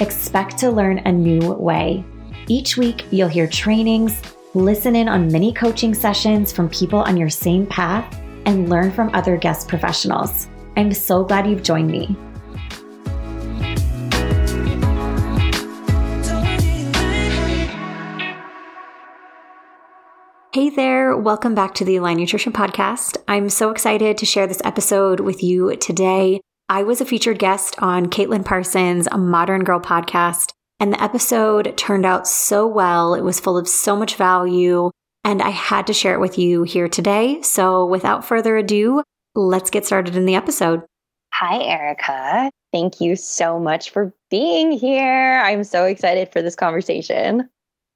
Expect to learn a new way. Each week, you'll hear trainings, listen in on mini coaching sessions from people on your same path, and learn from other guest professionals. I'm so glad you've joined me. Hey there, welcome back to the Align Nutrition Podcast. I'm so excited to share this episode with you today. I was a featured guest on Caitlin Parsons' Modern Girl podcast, and the episode turned out so well. It was full of so much value, and I had to share it with you here today. So, without further ado, let's get started in the episode. Hi, Erica. Thank you so much for being here. I'm so excited for this conversation.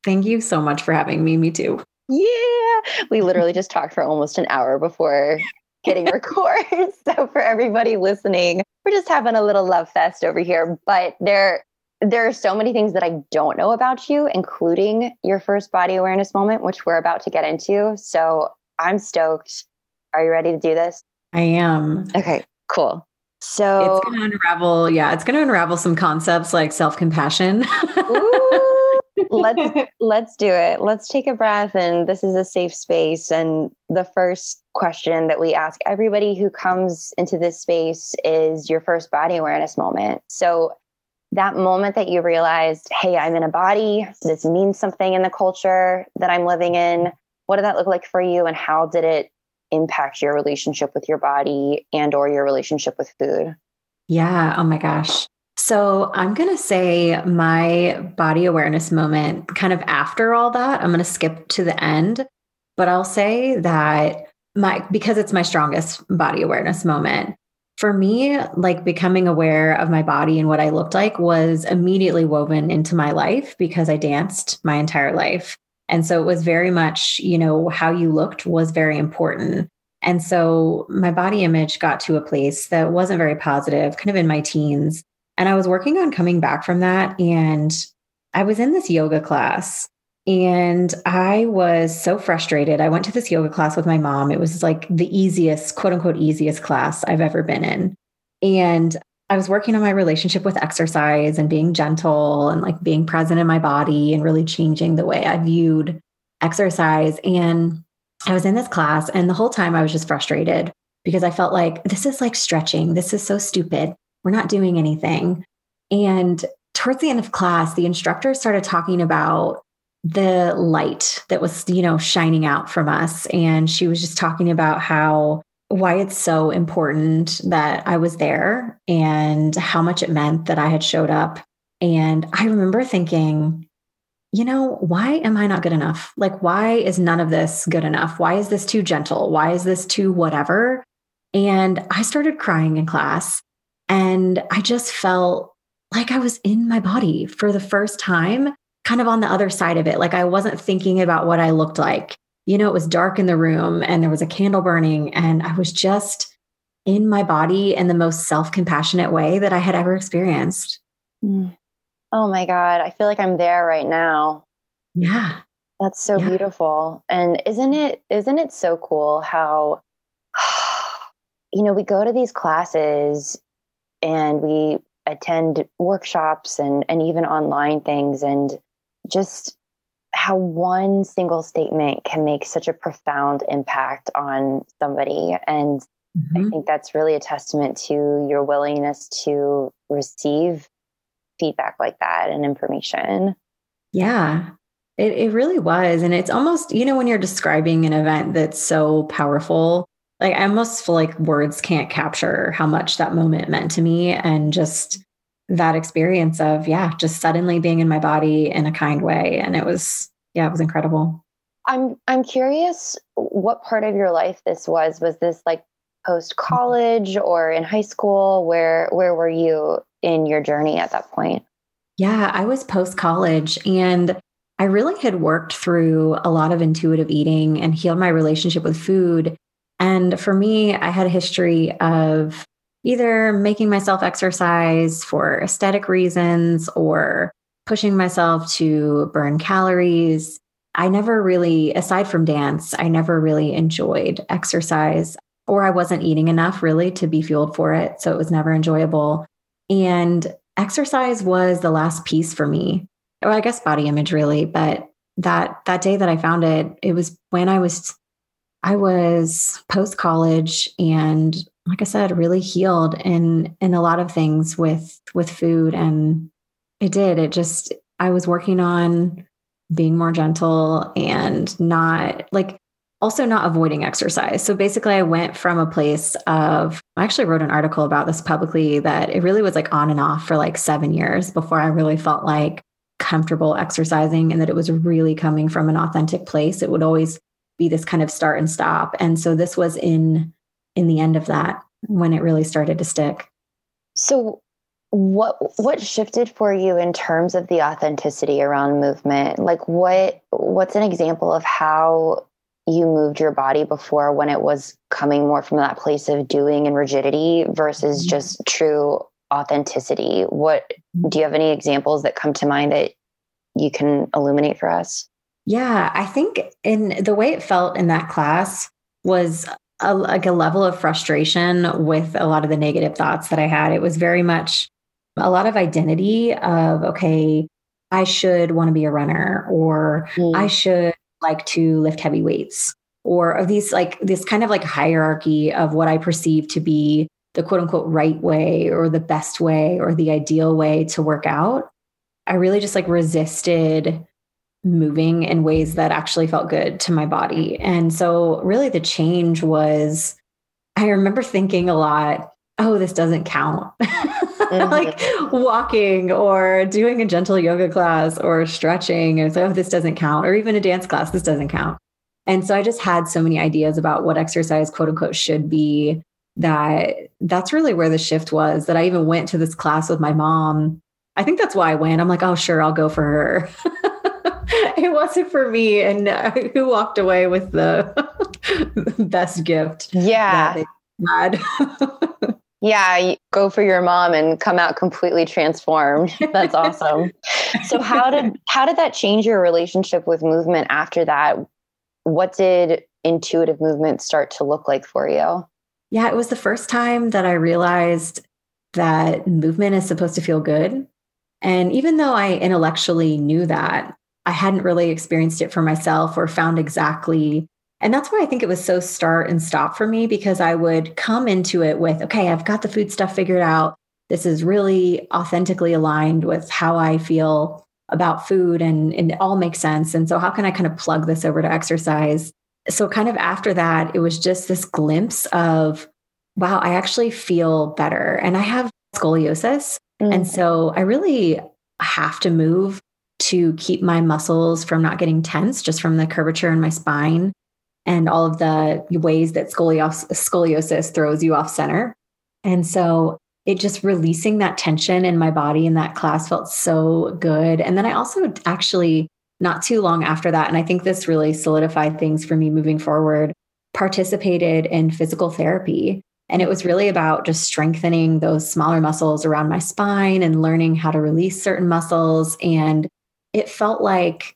Thank you so much for having me. Me too. Yeah. We literally just talked for almost an hour before hitting record. so for everybody listening, we're just having a little love fest over here. But there there are so many things that I don't know about you, including your first body awareness moment, which we're about to get into. So I'm stoked. Are you ready to do this? I am. Okay, cool. So it's going to unravel. Yeah, it's going to unravel some concepts like self compassion. let's let's do it. Let's take a breath and this is a safe space and the first question that we ask everybody who comes into this space is your first body awareness moment. So that moment that you realized, hey, I'm in a body, this means something in the culture that I'm living in. What did that look like for you and how did it impact your relationship with your body and or your relationship with food? Yeah, oh my gosh. So I'm going to say my body awareness moment kind of after all that. I'm going to skip to the end, but I'll say that my because it's my strongest body awareness moment. For me, like becoming aware of my body and what I looked like was immediately woven into my life because I danced my entire life. And so it was very much, you know, how you looked was very important. And so my body image got to a place that wasn't very positive, kind of in my teens. And I was working on coming back from that. And I was in this yoga class and I was so frustrated. I went to this yoga class with my mom. It was like the easiest, quote unquote, easiest class I've ever been in. And I was working on my relationship with exercise and being gentle and like being present in my body and really changing the way I viewed exercise. And I was in this class, and the whole time I was just frustrated because I felt like this is like stretching. This is so stupid. We're not doing anything. And towards the end of class, the instructor started talking about the light that was, you know, shining out from us. And she was just talking about how why it's so important that I was there and how much it meant that I had showed up. And I remember thinking, you know, why am I not good enough? Like, why is none of this good enough? Why is this too gentle? Why is this too whatever? And I started crying in class. And I just felt like I was in my body for the first time, kind of on the other side of it. Like I wasn't thinking about what I looked like. You know, it was dark in the room and there was a candle burning, and I was just in my body in the most self compassionate way that I had ever experienced. Mm. Oh my God. I feel like I'm there right now. Yeah. That's so yeah. beautiful. And isn't it isn't it so cool how you know, we go to these classes and we attend workshops and, and even online things and just how one single statement can make such a profound impact on somebody. And mm-hmm. i think that's really a testament to your willingness to receive feedback like that and information. Yeah. It, it really was. And it's almost you know when you're describing an event that's so powerful like I almost feel like words can't capture how much that moment meant to me and just that experience of yeah just suddenly being in my body in a kind way and it was yeah it was incredible. I'm i'm curious what part of your life this was. Was this like post college mm-hmm. or in high school? Where where were you in your journey at that point? Yeah, I was post college and I really had worked through a lot of intuitive eating and healed my relationship with food. And for me, I had a history of either making myself exercise for aesthetic reasons or pushing myself to burn calories. I never really, aside from dance, I never really enjoyed exercise or I wasn't eating enough really to be fueled for it. So it was never enjoyable. And exercise was the last piece for me. Or I guess body image really, but that that day that I found it, it was when I was I was post college and like I said, really healed in in a lot of things with with food. And it did. It just I was working on being more gentle and not like also not avoiding exercise. So basically, I went from a place of, I actually wrote an article about this publicly that it really was like on and off for like seven years before I really felt like comfortable exercising and that it was really coming from an authentic place. It would always be this kind of start and stop. And so this was in in the end of that when it really started to stick. So what what shifted for you in terms of the authenticity around movement? Like what what's an example of how you moved your body before when it was coming more from that place of doing and rigidity versus mm-hmm. just true authenticity what do you have any examples that come to mind that you can illuminate for us yeah i think in the way it felt in that class was a, like a level of frustration with a lot of the negative thoughts that i had it was very much a lot of identity of okay i should want to be a runner or mm. i should like to lift heavy weights or of these like this kind of like hierarchy of what I perceive to be the quote unquote right way or the best way or the ideal way to work out. I really just like resisted moving in ways that actually felt good to my body. And so, really, the change was I remember thinking a lot, oh, this doesn't count. mm-hmm. like walking or doing a gentle yoga class or stretching and so oh, this doesn't count or even a dance class this doesn't count and so i just had so many ideas about what exercise quote unquote should be that that's really where the shift was that i even went to this class with my mom i think that's why i went i'm like oh sure i'll go for her it wasn't for me and uh, who walked away with the best gift yeah had yeah, go for your mom and come out completely transformed. That's awesome. so how did how did that change your relationship with movement after that? What did intuitive movement start to look like for you? Yeah, it was the first time that I realized that movement is supposed to feel good. And even though I intellectually knew that, I hadn't really experienced it for myself or found exactly and that's why I think it was so start and stop for me because I would come into it with, okay, I've got the food stuff figured out. This is really authentically aligned with how I feel about food and, and it all makes sense. And so, how can I kind of plug this over to exercise? So, kind of after that, it was just this glimpse of, wow, I actually feel better. And I have scoliosis. Mm. And so, I really have to move to keep my muscles from not getting tense just from the curvature in my spine and all of the ways that scoliosis, throws you off center. And so it just releasing that tension in my body in that class felt so good. And then I also actually, not too long after that, and I think this really solidified things for me moving forward, participated in physical therapy. And it was really about just strengthening those smaller muscles around my spine and learning how to release certain muscles. And it felt like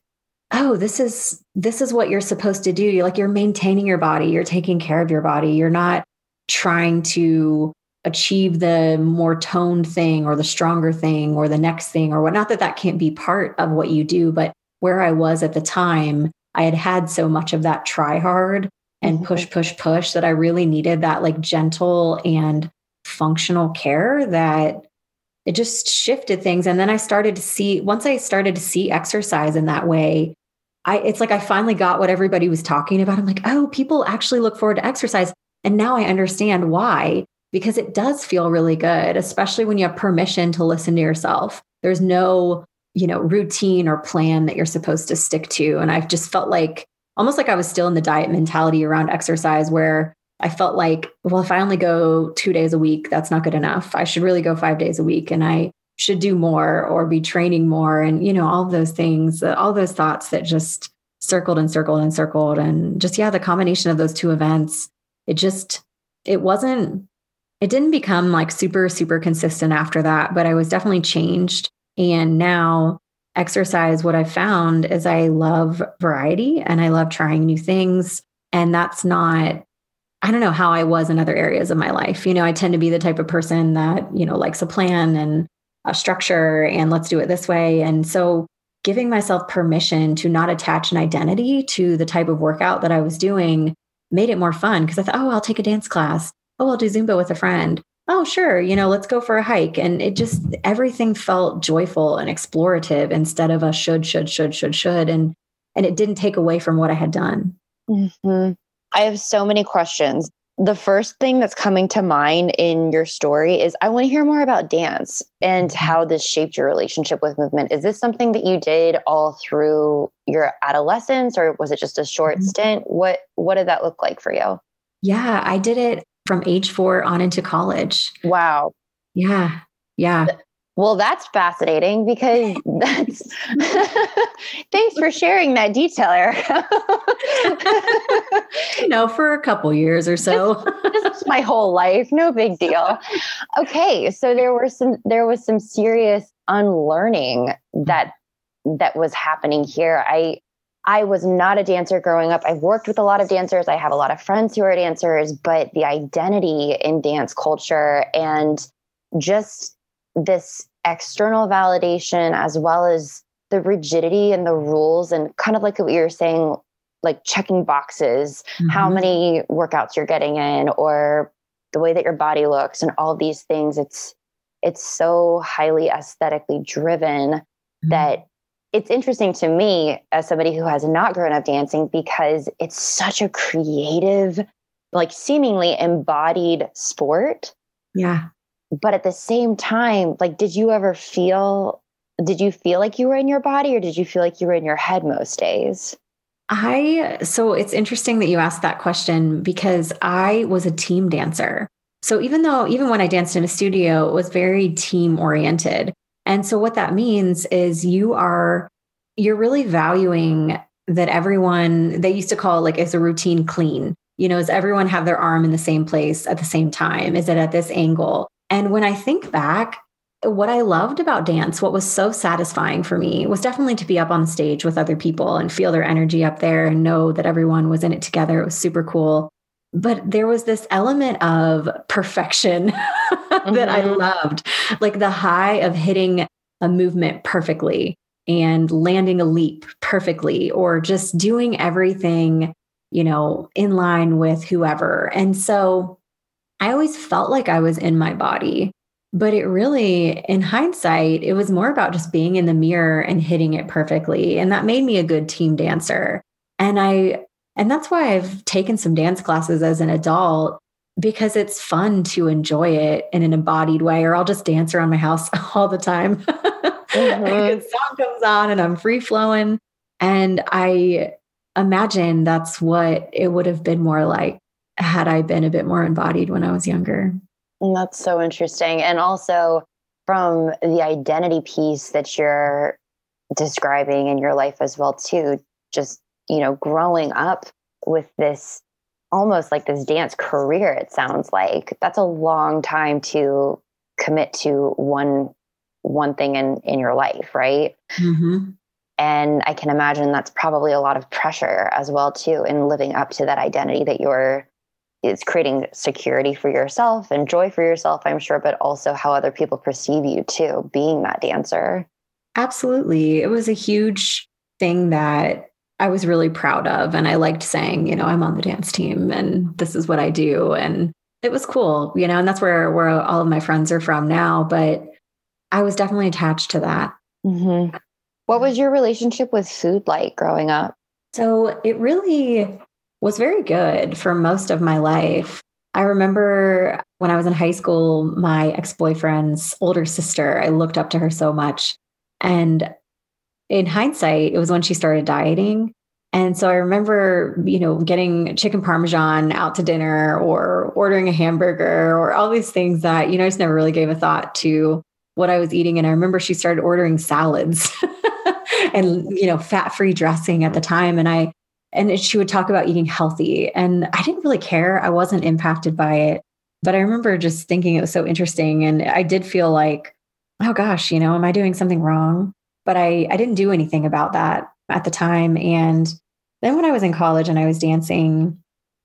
oh this is this is what you're supposed to do. You're like you're maintaining your body. You're taking care of your body. You're not trying to achieve the more toned thing or the stronger thing or the next thing or what not that that can't be part of what you do but where i was at the time i had had so much of that try hard and mm-hmm. push push push that i really needed that like gentle and functional care that it just shifted things and then i started to see once i started to see exercise in that way I, it's like I finally got what everybody was talking about. I'm like, oh, people actually look forward to exercise. And now I understand why, because it does feel really good, especially when you have permission to listen to yourself. There's no, you know, routine or plan that you're supposed to stick to. And I've just felt like almost like I was still in the diet mentality around exercise where I felt like, well, if I only go two days a week, that's not good enough. I should really go five days a week. And I should do more or be training more and you know all those things uh, all those thoughts that just circled and circled and circled and just yeah the combination of those two events it just it wasn't it didn't become like super super consistent after that but i was definitely changed and now exercise what i found is i love variety and i love trying new things and that's not I don't know how I was in other areas of my life. You know, I tend to be the type of person that, you know, likes a plan and a structure and let's do it this way. And so giving myself permission to not attach an identity to the type of workout that I was doing made it more fun because I thought, oh, I'll take a dance class. Oh, I'll do Zumba with a friend. Oh, sure. You know, let's go for a hike. And it just, everything felt joyful and explorative instead of a should, should, should, should, should. And, and it didn't take away from what I had done. Mm-hmm. I have so many questions. The first thing that's coming to mind in your story is I want to hear more about dance and mm-hmm. how this shaped your relationship with movement. Is this something that you did all through your adolescence or was it just a short mm-hmm. stint? What what did that look like for you? Yeah, I did it from age 4 on into college. Wow. Yeah. Yeah. Well, that's fascinating because that's thanks for sharing that detail, Erica. you know, for a couple years or so. this is my whole life, no big deal. Okay, so there were some there was some serious unlearning that that was happening here. I I was not a dancer growing up. I've worked with a lot of dancers. I have a lot of friends who are dancers, but the identity in dance culture and just this external validation as well as the rigidity and the rules and kind of like what you were saying like checking boxes mm-hmm. how many workouts you're getting in or the way that your body looks and all these things it's it's so highly aesthetically driven mm-hmm. that it's interesting to me as somebody who has not grown up dancing because it's such a creative like seemingly embodied sport yeah but at the same time like did you ever feel did you feel like you were in your body or did you feel like you were in your head most days? I so it's interesting that you asked that question because i was a team dancer. So even though even when i danced in a studio it was very team oriented. And so what that means is you are you're really valuing that everyone they used to call it like is a routine clean? You know does everyone have their arm in the same place at the same time? Is it at this angle and when I think back, what I loved about dance, what was so satisfying for me, was definitely to be up on stage with other people and feel their energy up there and know that everyone was in it together. It was super cool. But there was this element of perfection mm-hmm. that I mm-hmm. loved, like the high of hitting a movement perfectly and landing a leap perfectly, or just doing everything, you know, in line with whoever. And so I always felt like I was in my body. But it really, in hindsight, it was more about just being in the mirror and hitting it perfectly. And that made me a good team dancer. And I, and that's why I've taken some dance classes as an adult because it's fun to enjoy it in an embodied way, or I'll just dance around my house all the time. Mm-hmm. a good song comes on and I'm free flowing. And I imagine that's what it would have been more like had I been a bit more embodied when I was younger. That's so interesting. And also from the identity piece that you're describing in your life as well too, just, you know, growing up with this almost like this dance career it sounds like. That's a long time to commit to one one thing in in your life, right? Mm-hmm. And I can imagine that's probably a lot of pressure as well too in living up to that identity that you're it's creating security for yourself and joy for yourself, I'm sure, but also how other people perceive you too, being that dancer. Absolutely. It was a huge thing that I was really proud of. And I liked saying, you know, I'm on the dance team and this is what I do. And it was cool, you know, and that's where, where all of my friends are from now. But I was definitely attached to that. Mm-hmm. What was your relationship with food like growing up? So it really was very good for most of my life. I remember when I was in high school, my ex boyfriend's older sister, I looked up to her so much. And in hindsight, it was when she started dieting. And so I remember, you know, getting chicken parmesan out to dinner or ordering a hamburger or all these things that, you know, I just never really gave a thought to what I was eating. And I remember she started ordering salads and, you know, fat free dressing at the time. And I, and she would talk about eating healthy. And I didn't really care. I wasn't impacted by it. But I remember just thinking it was so interesting. And I did feel like, oh gosh, you know, am I doing something wrong? But I, I didn't do anything about that at the time. And then when I was in college and I was dancing,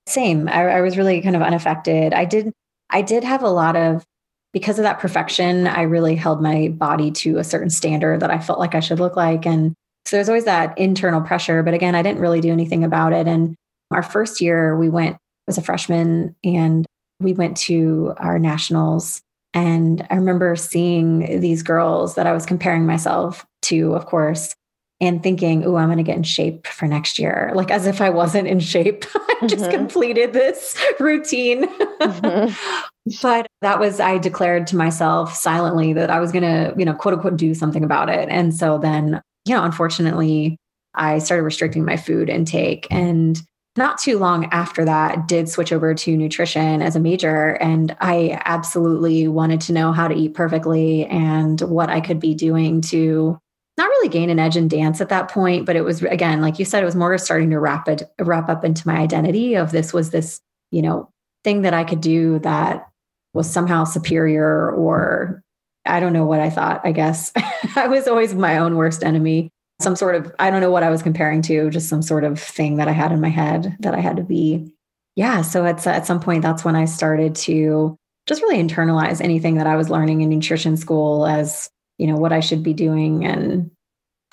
same. I, I was really kind of unaffected. I did I did have a lot of because of that perfection, I really held my body to a certain standard that I felt like I should look like. And so there's always that internal pressure. But again, I didn't really do anything about it. And our first year, we went as a freshman and we went to our nationals. And I remember seeing these girls that I was comparing myself to, of course, and thinking, oh, I'm going to get in shape for next year. Like as if I wasn't in shape. I just mm-hmm. completed this routine. Mm-hmm. but that was, I declared to myself silently that I was going to, you know, quote unquote, do something about it. And so then, you know, unfortunately, I started restricting my food intake. And not too long after that, did switch over to nutrition as a major. And I absolutely wanted to know how to eat perfectly and what I could be doing to not really gain an edge in dance at that point, but it was again, like you said, it was more starting to wrap it wrap up into my identity of this was this, you know, thing that I could do that was somehow superior or I don't know what I thought, I guess. I was always my own worst enemy. Some sort of, I don't know what I was comparing to, just some sort of thing that I had in my head that I had to be. Yeah. So at, at some point, that's when I started to just really internalize anything that I was learning in nutrition school as you know, what I should be doing. And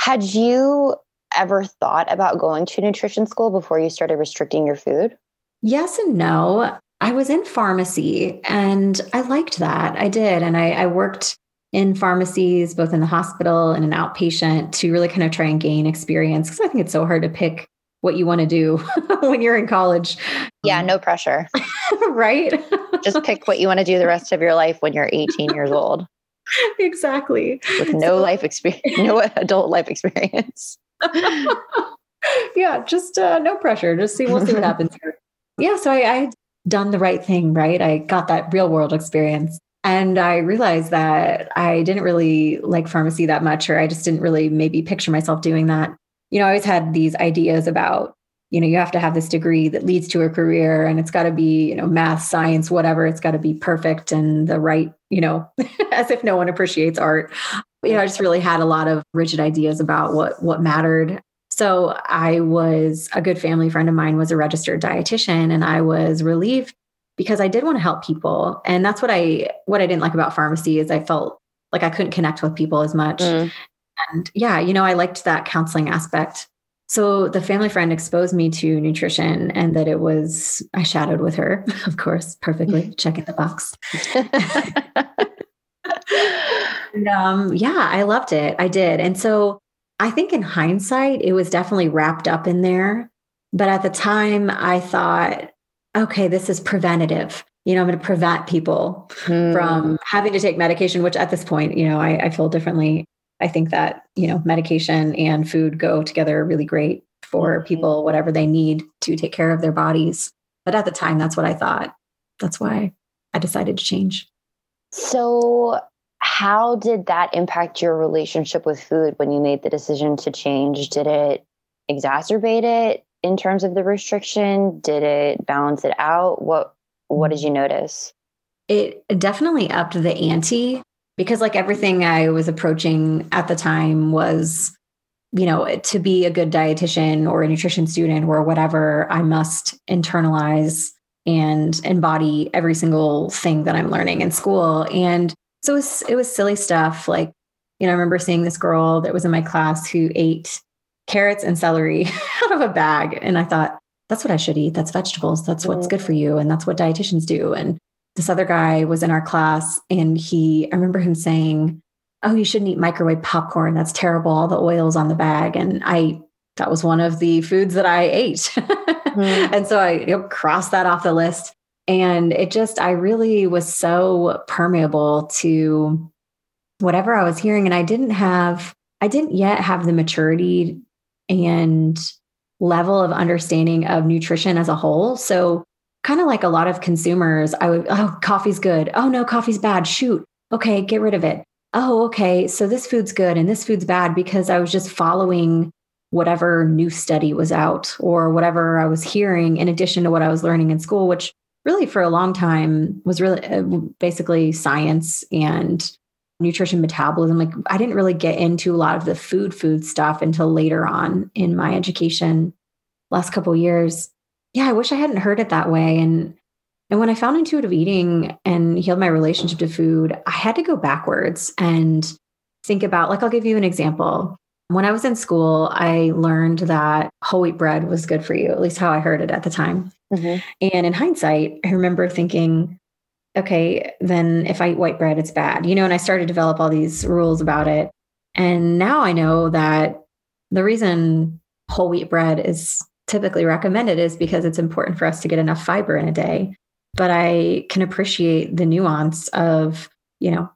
had you ever thought about going to nutrition school before you started restricting your food? Yes and no. I was in pharmacy and I liked that. I did. And I, I worked in pharmacies, both in the hospital and an outpatient, to really kind of try and gain experience because I think it's so hard to pick what you want to do when you're in college. Yeah, no pressure. right? Just pick what you want to do the rest of your life when you're 18 years old. exactly. With no so, life experience, no adult life experience. yeah, just uh, no pressure. Just see, we'll see what happens here. Yeah, so I, I done the right thing, right? I got that real world experience. And I realized that I didn't really like pharmacy that much, or I just didn't really maybe picture myself doing that. You know, I always had these ideas about you know you have to have this degree that leads to a career and it's got to be you know math science whatever it's got to be perfect and the right you know as if no one appreciates art you know i just really had a lot of rigid ideas about what what mattered so i was a good family friend of mine was a registered dietitian and i was relieved because i did want to help people and that's what i what i didn't like about pharmacy is i felt like i couldn't connect with people as much mm. and yeah you know i liked that counseling aspect so the family friend exposed me to nutrition and that it was, I shadowed with her, of course, perfectly, checking the box. and um, yeah, I loved it. I did. And so I think in hindsight, it was definitely wrapped up in there. But at the time, I thought, okay, this is preventative. You know, I'm going to prevent people hmm. from having to take medication, which at this point, you know, I, I feel differently I think that, you know, medication and food go together really great for mm-hmm. people, whatever they need to take care of their bodies. But at the time, that's what I thought. That's why I decided to change. So, how did that impact your relationship with food when you made the decision to change? Did it exacerbate it in terms of the restriction? Did it balance it out? What what did you notice? It definitely upped the ante because like everything I was approaching at the time was, you know, to be a good dietitian or a nutrition student or whatever, I must internalize and embody every single thing that I'm learning in school. And so it was, it was silly stuff. Like, you know, I remember seeing this girl that was in my class who ate carrots and celery out of a bag. And I thought, that's what I should eat. That's vegetables. That's what's good for you. And that's what dietitians do. And this other guy was in our class and he, I remember him saying, Oh, you shouldn't eat microwave popcorn. That's terrible. All the oil's on the bag. And I, that was one of the foods that I ate. mm. And so I you know, crossed that off the list. And it just, I really was so permeable to whatever I was hearing. And I didn't have, I didn't yet have the maturity and level of understanding of nutrition as a whole. So kind of like a lot of consumers, I would, oh, coffee's good. Oh, no, coffee's bad. Shoot. Okay, get rid of it. oh, okay, so this food's good and this food's bad because I was just following whatever new study was out or whatever I was hearing in addition to what I was learning in school, which really for a long time was really uh, basically science and nutrition metabolism. Like I didn't really get into a lot of the food food stuff until later on in my education last couple years. Yeah, I wish I hadn't heard it that way. And and when I found intuitive eating and healed my relationship to food, I had to go backwards and think about like I'll give you an example. When I was in school, I learned that whole wheat bread was good for you, at least how I heard it at the time. Mm-hmm. And in hindsight, I remember thinking, okay, then if I eat white bread, it's bad. You know, and I started to develop all these rules about it. And now I know that the reason whole wheat bread is typically recommended is because it's important for us to get enough fiber in a day. But I can appreciate the nuance of, you know,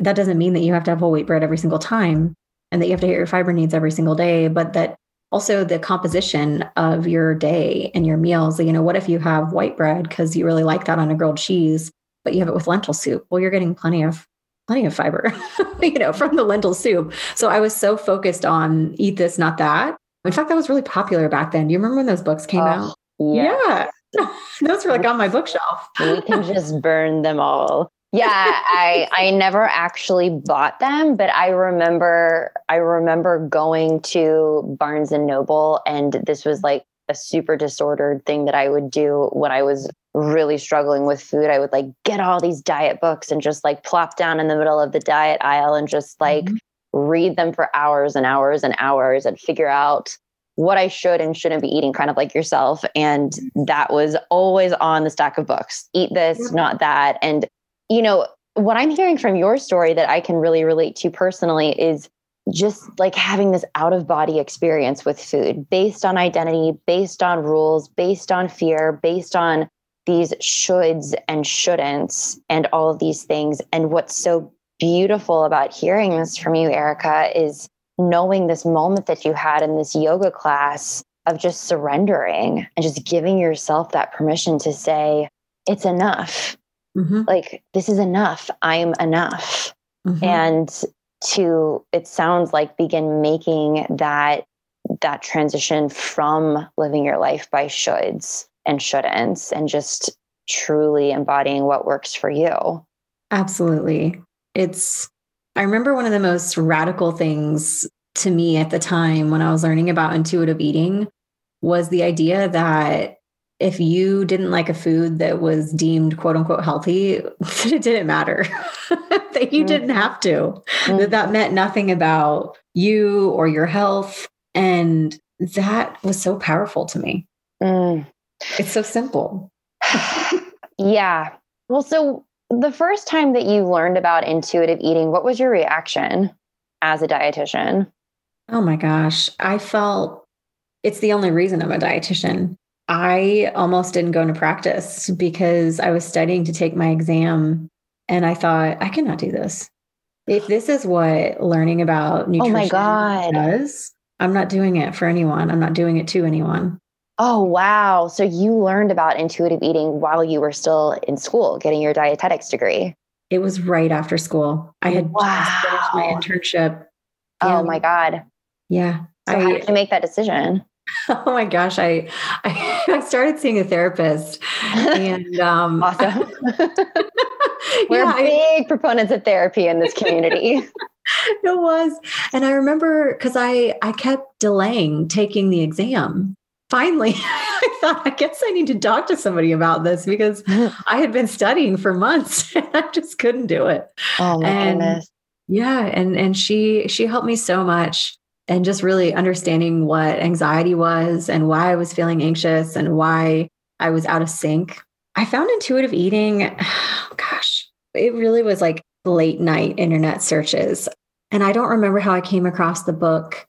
that doesn't mean that you have to have whole wheat bread every single time and that you have to hit your fiber needs every single day, but that also the composition of your day and your meals. You know, what if you have white bread because you really like that on a grilled cheese, but you have it with lentil soup? Well, you're getting plenty of plenty of fiber, you know, from the lentil soup. So I was so focused on eat this, not that. In fact, that was really popular back then. Do you remember when those books came oh, out? Yeah. yeah. those were like on my bookshelf. we can just burn them all yeah, I I never actually bought them, but I remember I remember going to Barnes and Noble and this was like a super disordered thing that I would do when I was really struggling with food. I would like get all these diet books and just like plop down in the middle of the diet aisle and just like mm-hmm. read them for hours and hours and hours and figure out what I should and shouldn't be eating, kind of like yourself. And that was always on the stack of books. Eat this, not that. And you know, what I'm hearing from your story that I can really relate to personally is just like having this out of body experience with food based on identity, based on rules, based on fear, based on these shoulds and shouldn'ts and all of these things. And what's so beautiful about hearing this from you, Erica, is knowing this moment that you had in this yoga class of just surrendering and just giving yourself that permission to say, it's enough. Mm-hmm. Like, this is enough. I'm enough. Mm-hmm. And to, it sounds like begin making that that transition from living your life by shoulds and shouldn'ts and just truly embodying what works for you. Absolutely. It's, I remember one of the most radical things to me at the time when I was learning about intuitive eating was the idea that if you didn't like a food that was deemed quote unquote healthy, it didn't matter that you mm-hmm. didn't have to, mm-hmm. that that meant nothing about you or your health. And that was so powerful to me. Mm. It's so simple. yeah. Well, so the first time that you learned about intuitive eating, what was your reaction as a dietitian? Oh my gosh. I felt it's the only reason I'm a dietitian. I almost didn't go into practice because I was studying to take my exam and I thought, I cannot do this. If this is what learning about nutrition oh my God. does, I'm not doing it for anyone. I'm not doing it to anyone. Oh, wow. So you learned about intuitive eating while you were still in school, getting your dietetics degree. It was right after school. I had wow. just finished my internship. Oh my God. Yeah. So I, how did you make that decision? Oh my gosh, I, I, I started seeing a therapist, and um, awesome. We're yeah, big I, proponents of therapy in this community. it was, and I remember because I I kept delaying taking the exam. Finally, I thought I guess I need to talk to somebody about this because I had been studying for months and I just couldn't do it. Oh my and, goodness. Yeah, and and she she helped me so much and just really understanding what anxiety was and why I was feeling anxious and why I was out of sync. I found intuitive eating, oh gosh, it really was like late night internet searches. And I don't remember how I came across the book.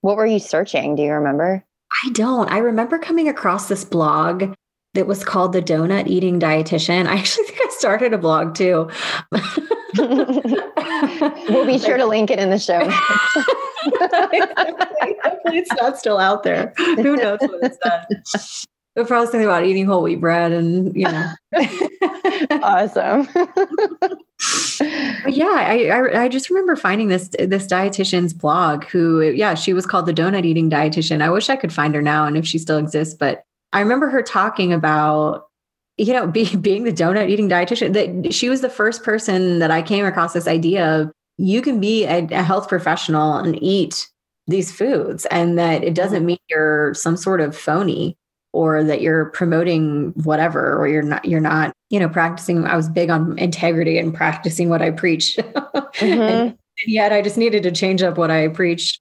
What were you searching? Do you remember? I don't. I remember coming across this blog that was called The Donut Eating Dietitian. I actually think I started a blog too. we'll be sure to link it in the show. Hopefully, it's not still out there. Who knows what it's done? They're probably thinking about eating whole wheat bread and, you know. awesome. but yeah, I, I, I just remember finding this this dietitian's blog who yeah, she was called the donut eating dietitian. I wish I could find her now and if she still exists, but I remember her talking about you know, be, being the donut eating dietitian, that she was the first person that I came across this idea of you can be a, a health professional and eat these foods and that it doesn't mean you're some sort of phony or that you're promoting whatever or you're not you're not you know practicing. I was big on integrity and practicing what i preach. Mm-hmm. and yet i just needed to change up what i preached.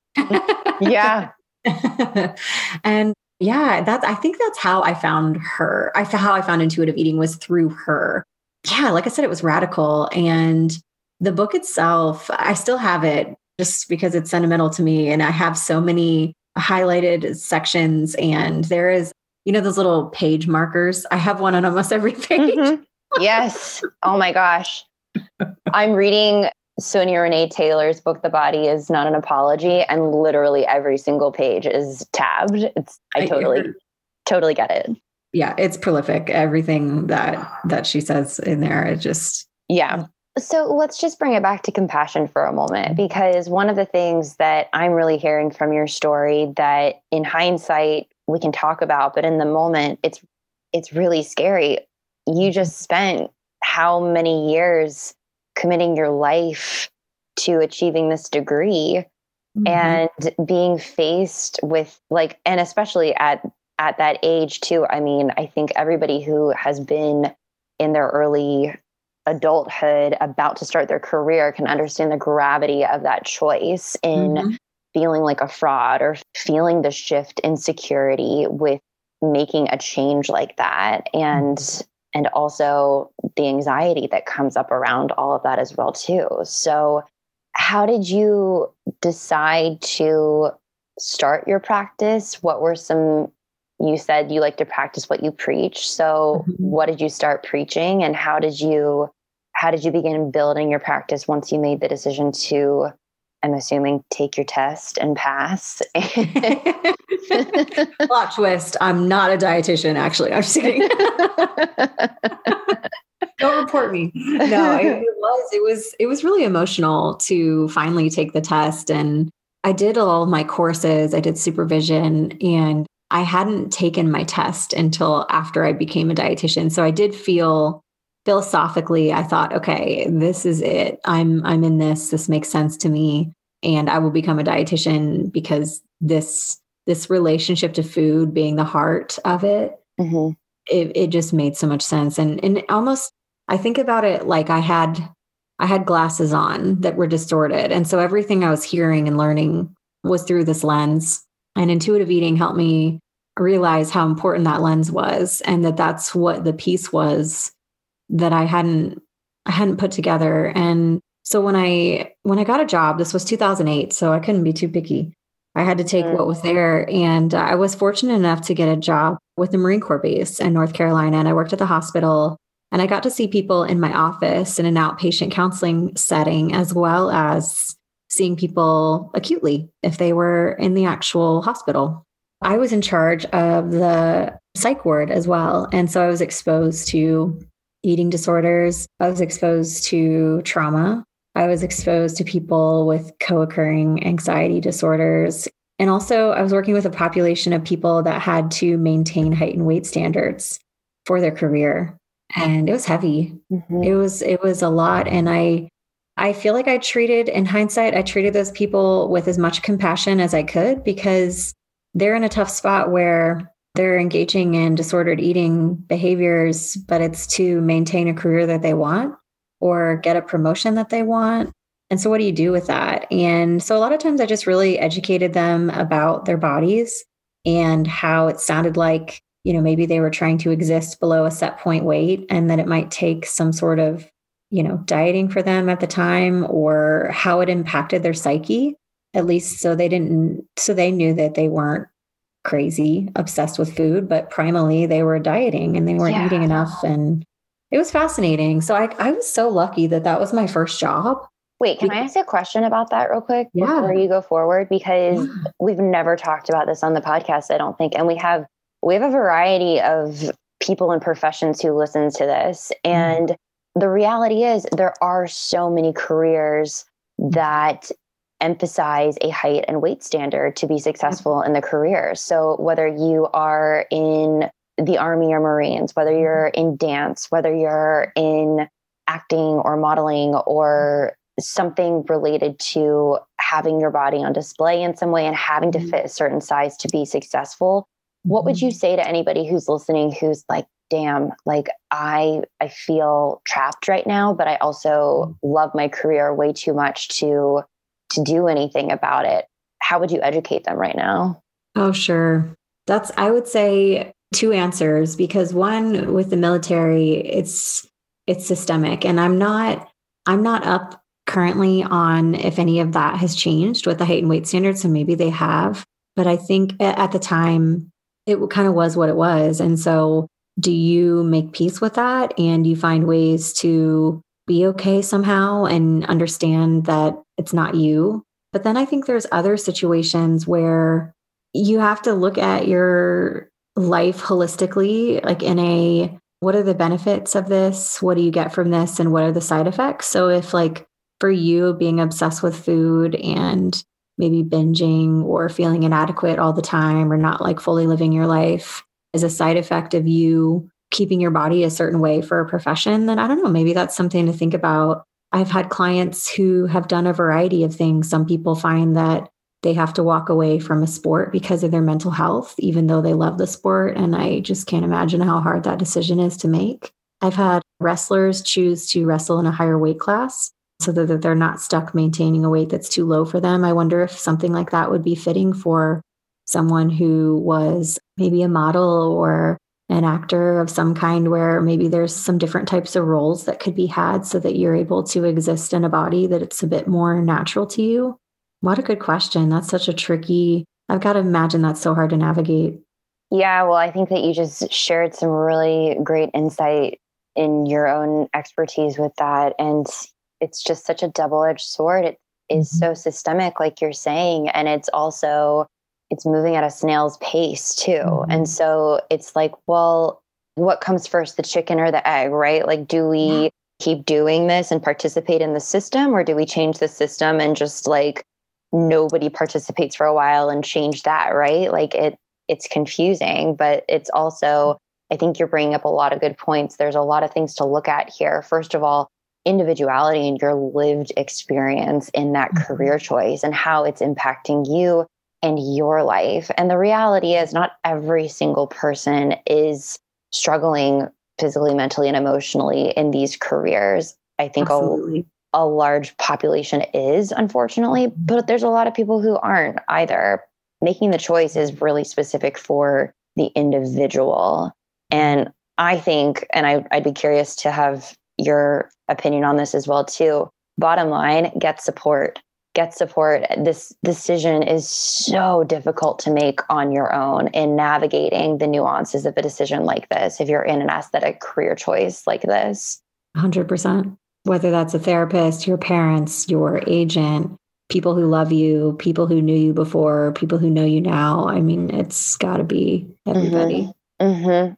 Yeah. And yeah that's i think that's how i found her. I how i found intuitive eating was through her. Yeah like i said it was radical. And the book itself i still have it just because it's sentimental to me. And i have so many highlighted sections. And there is you know those little page markers? I have one on almost every page. Mm-hmm. yes. Oh my gosh. I'm reading Sonya Renee Taylor's book, The Body is Not an Apology, and literally every single page is tabbed. It's I totally, I totally get it. Yeah, it's prolific. Everything that that she says in there, it just yeah. So let's just bring it back to compassion for a moment, because one of the things that I'm really hearing from your story that in hindsight we can talk about, but in the moment it's it's really scary. You mm-hmm. just spent how many years committing your life to achieving this degree mm-hmm. and being faced with like and especially at at that age too i mean i think everybody who has been in their early adulthood about to start their career can understand the gravity of that choice in mm-hmm. feeling like a fraud or feeling the shift in security with making a change like that and mm-hmm and also the anxiety that comes up around all of that as well too. So how did you decide to start your practice? What were some you said you like to practice what you preach. So mm-hmm. what did you start preaching and how did you how did you begin building your practice once you made the decision to i'm assuming take your test and pass Plot twist. I'm not a dietitian, actually. I'm just kidding. Don't report me. No, it, it was. It was. It was really emotional to finally take the test, and I did all of my courses. I did supervision, and I hadn't taken my test until after I became a dietitian. So I did feel philosophically. I thought, okay, this is it. I'm. I'm in this. This makes sense to me, and I will become a dietitian because this this relationship to food being the heart of it, mm-hmm. it, it just made so much sense. And and almost I think about it like I had I had glasses on that were distorted. And so everything I was hearing and learning was through this lens. And intuitive eating helped me realize how important that lens was and that that's what the piece was that I hadn't I hadn't put together. And so when I when I got a job, this was 2008, so I couldn't be too picky. I had to take what was there. And I was fortunate enough to get a job with the Marine Corps base in North Carolina. And I worked at the hospital and I got to see people in my office in an outpatient counseling setting, as well as seeing people acutely if they were in the actual hospital. I was in charge of the psych ward as well. And so I was exposed to eating disorders, I was exposed to trauma, I was exposed to people with co occurring anxiety disorders. And also, I was working with a population of people that had to maintain height and weight standards for their career. And it was heavy. Mm-hmm. It was, it was a lot. And I, I feel like I treated, in hindsight, I treated those people with as much compassion as I could because they're in a tough spot where they're engaging in disordered eating behaviors, but it's to maintain a career that they want or get a promotion that they want. And so, what do you do with that? And so, a lot of times, I just really educated them about their bodies and how it sounded like, you know, maybe they were trying to exist below a set point weight and that it might take some sort of, you know, dieting for them at the time or how it impacted their psyche, at least so they didn't, so they knew that they weren't crazy, obsessed with food, but primarily they were dieting and they weren't yeah. eating enough and it was fascinating. So I, I was so lucky that that was my first job. Wait, can I ask a question about that real quick yeah. before you go forward? Because yeah. we've never talked about this on the podcast, I don't think. And we have we have a variety of people and professions who listen to this. Mm-hmm. And the reality is there are so many careers that emphasize a height and weight standard to be successful in the career. So whether you are in the army or marines, whether mm-hmm. you're in dance, whether you're in acting or modeling or something related to having your body on display in some way and having to mm-hmm. fit a certain size to be successful, what would you mm-hmm. say to anybody who's listening who's like damn like i i feel trapped right now but i also love my career way too much to to do anything about it how would you educate them right now? Oh sure. That's i would say two answers because one with the military it's it's systemic and i'm not i'm not up currently on if any of that has changed with the height and weight standards so maybe they have but i think at the time it kind of was what it was and so do you make peace with that and you find ways to be okay somehow and understand that it's not you. But then i think there's other situations where you have to look at your life holistically like in a what are the benefits of this? What do you get from this? And what are the side effects? So if like for you being obsessed with food and maybe binging or feeling inadequate all the time or not like fully living your life is a side effect of you keeping your body a certain way for a profession, then I don't know, maybe that's something to think about. I've had clients who have done a variety of things. Some people find that they have to walk away from a sport because of their mental health, even though they love the sport. And I just can't imagine how hard that decision is to make. I've had wrestlers choose to wrestle in a higher weight class so that they're not stuck maintaining a weight that's too low for them. I wonder if something like that would be fitting for someone who was maybe a model or an actor of some kind where maybe there's some different types of roles that could be had so that you're able to exist in a body that it's a bit more natural to you? What a good question. That's such a tricky, I've got to imagine that's so hard to navigate. Yeah, well, I think that you just shared some really great insight in your own expertise with that. And it's just such a double edged sword. It is mm-hmm. so systemic, like you're saying. And it's also it's moving at a snail's pace too. Mm-hmm. And so it's like, well, what comes first, the chicken or the egg, right? Like, do we yeah. keep doing this and participate in the system, or do we change the system and just like nobody participates for a while and change that, right? Like, it it's confusing, but it's also, I think you're bringing up a lot of good points. There's a lot of things to look at here. First of all, individuality and your lived experience in that mm-hmm. career choice and how it's impacting you and your life. And the reality is, not every single person is struggling physically, mentally, and emotionally in these careers. I think a, a large population is, unfortunately, mm-hmm. but there's a lot of people who aren't either. Making the choice is really specific for the individual. Mm-hmm. And I think, and I, I'd be curious to have your opinion on this as well, too. Bottom line, get support get support this decision is so difficult to make on your own in navigating the nuances of a decision like this if you're in an aesthetic career choice like this. 100% whether that's a therapist your parents your agent people who love you people who knew you before people who know you now. I mean it's got to be everybody. Mm-hmm. Mm-hmm.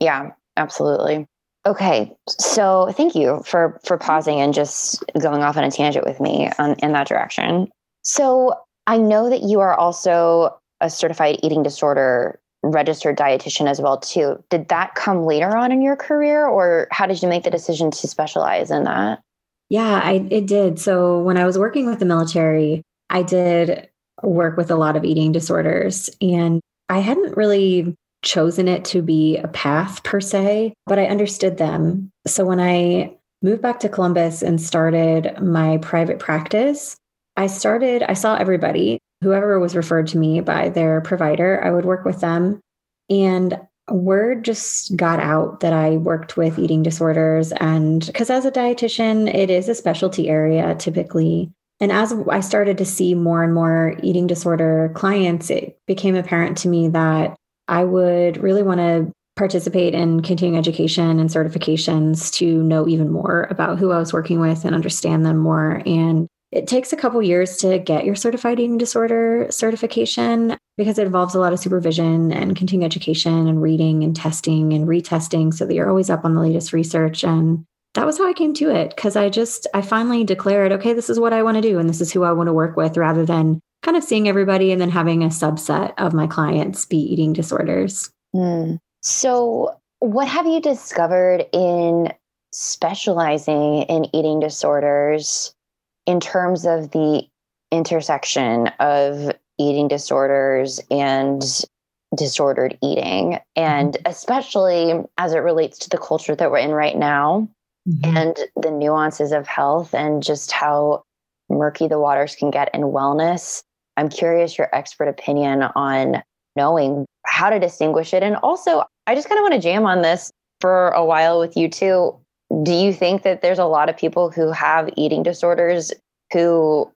yeah absolutely Okay, so thank you for for pausing and just going off on a tangent with me on, in that direction. So I know that you are also a certified eating disorder registered dietitian as well too. Did that come later on in your career, or how did you make the decision to specialize in that? Yeah, I it did. So when I was working with the military, I did work with a lot of eating disorders, and I hadn't really chosen it to be a path per se, but I understood them. So when I moved back to Columbus and started my private practice, I started, I saw everybody, whoever was referred to me by their provider, I would work with them. And word just got out that I worked with eating disorders. And because as a dietitian, it is a specialty area typically. And as I started to see more and more eating disorder clients, it became apparent to me that I would really want to participate in continuing education and certifications to know even more about who I was working with and understand them more. And it takes a couple years to get your certified eating disorder certification because it involves a lot of supervision and continuing education and reading and testing and retesting so that you're always up on the latest research. And that was how I came to it because I just, I finally declared, okay, this is what I want to do and this is who I want to work with rather than kind of seeing everybody and then having a subset of my clients be eating disorders. Mm. So, what have you discovered in specializing in eating disorders in terms of the intersection of eating disorders and disordered eating, and mm-hmm. especially as it relates to the culture that we're in right now mm-hmm. and the nuances of health and just how murky the waters can get in wellness. I'm curious your expert opinion on knowing how to distinguish it. And also, I just kind of want to jam on this for a while with you too. Do you think that there's a lot of people who have eating disorders who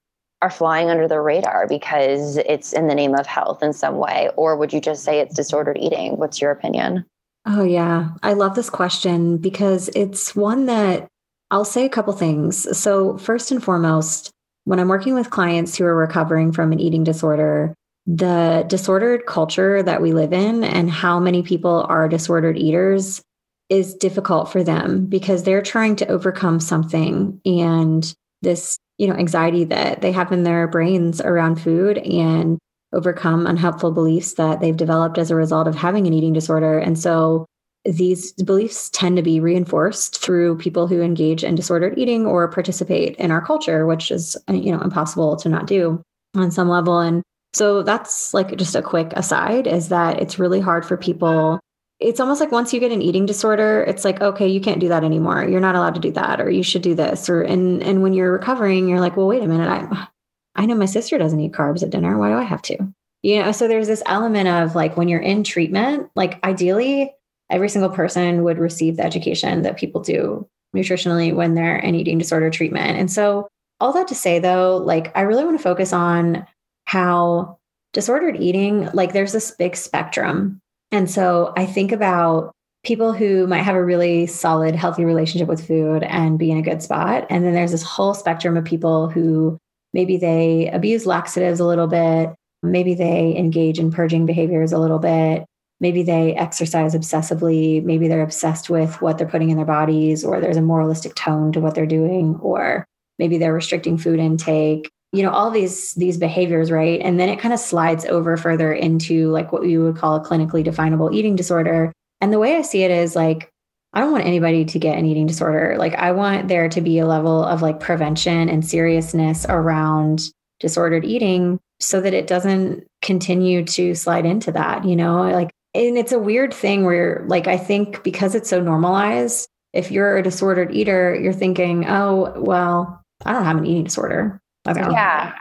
are flying under the radar because it's in the name of health in some way? Or would you just say it's disordered eating? What's your opinion? Oh, yeah. I love this question because it's one that I'll say a couple things. So, first and foremost, when I'm working with clients who are recovering from an eating disorder, the disordered culture that we live in and how many people are disordered eaters is difficult for them because they're trying to overcome something and this you know anxiety that they have in their brains around food and overcome unhelpful beliefs that they've developed as a result of having an eating disorder. And so these beliefs tend to be reinforced through people who engage in disordered eating or participate in our culture, which is uh, you know impossible to not do on some level. And so that's like just a quick aside is that it's really hard for people. It's almost like once you get an eating disorder, it's like, okay, you can't do that anymore. You're not allowed to do that, or you should do this. Or and and when you're recovering, you're like, well, wait a minute, I I know my sister doesn't eat carbs at dinner. Why do I have to? You know, so there's this element of like when you're in treatment, like ideally, every single person would receive the education that people do nutritionally when they're in eating disorder treatment. And so, all that to say though, like I really want to focus on how disordered eating, like there's this big spectrum. And so, I think about people who might have a really solid, healthy relationship with food and be in a good spot. And then there's this whole spectrum of people who Maybe they abuse laxatives a little bit. Maybe they engage in purging behaviors a little bit. Maybe they exercise obsessively. Maybe they're obsessed with what they're putting in their bodies, or there's a moralistic tone to what they're doing, or maybe they're restricting food intake. You know, all these these behaviors, right? And then it kind of slides over further into like what we would call a clinically definable eating disorder. And the way I see it is like I don't want anybody to get an eating disorder. Like, I want there to be a level of like prevention and seriousness around disordered eating so that it doesn't continue to slide into that, you know? Like, and it's a weird thing where, like, I think because it's so normalized, if you're a disordered eater, you're thinking, oh, well, I don't have an eating disorder. Like, yeah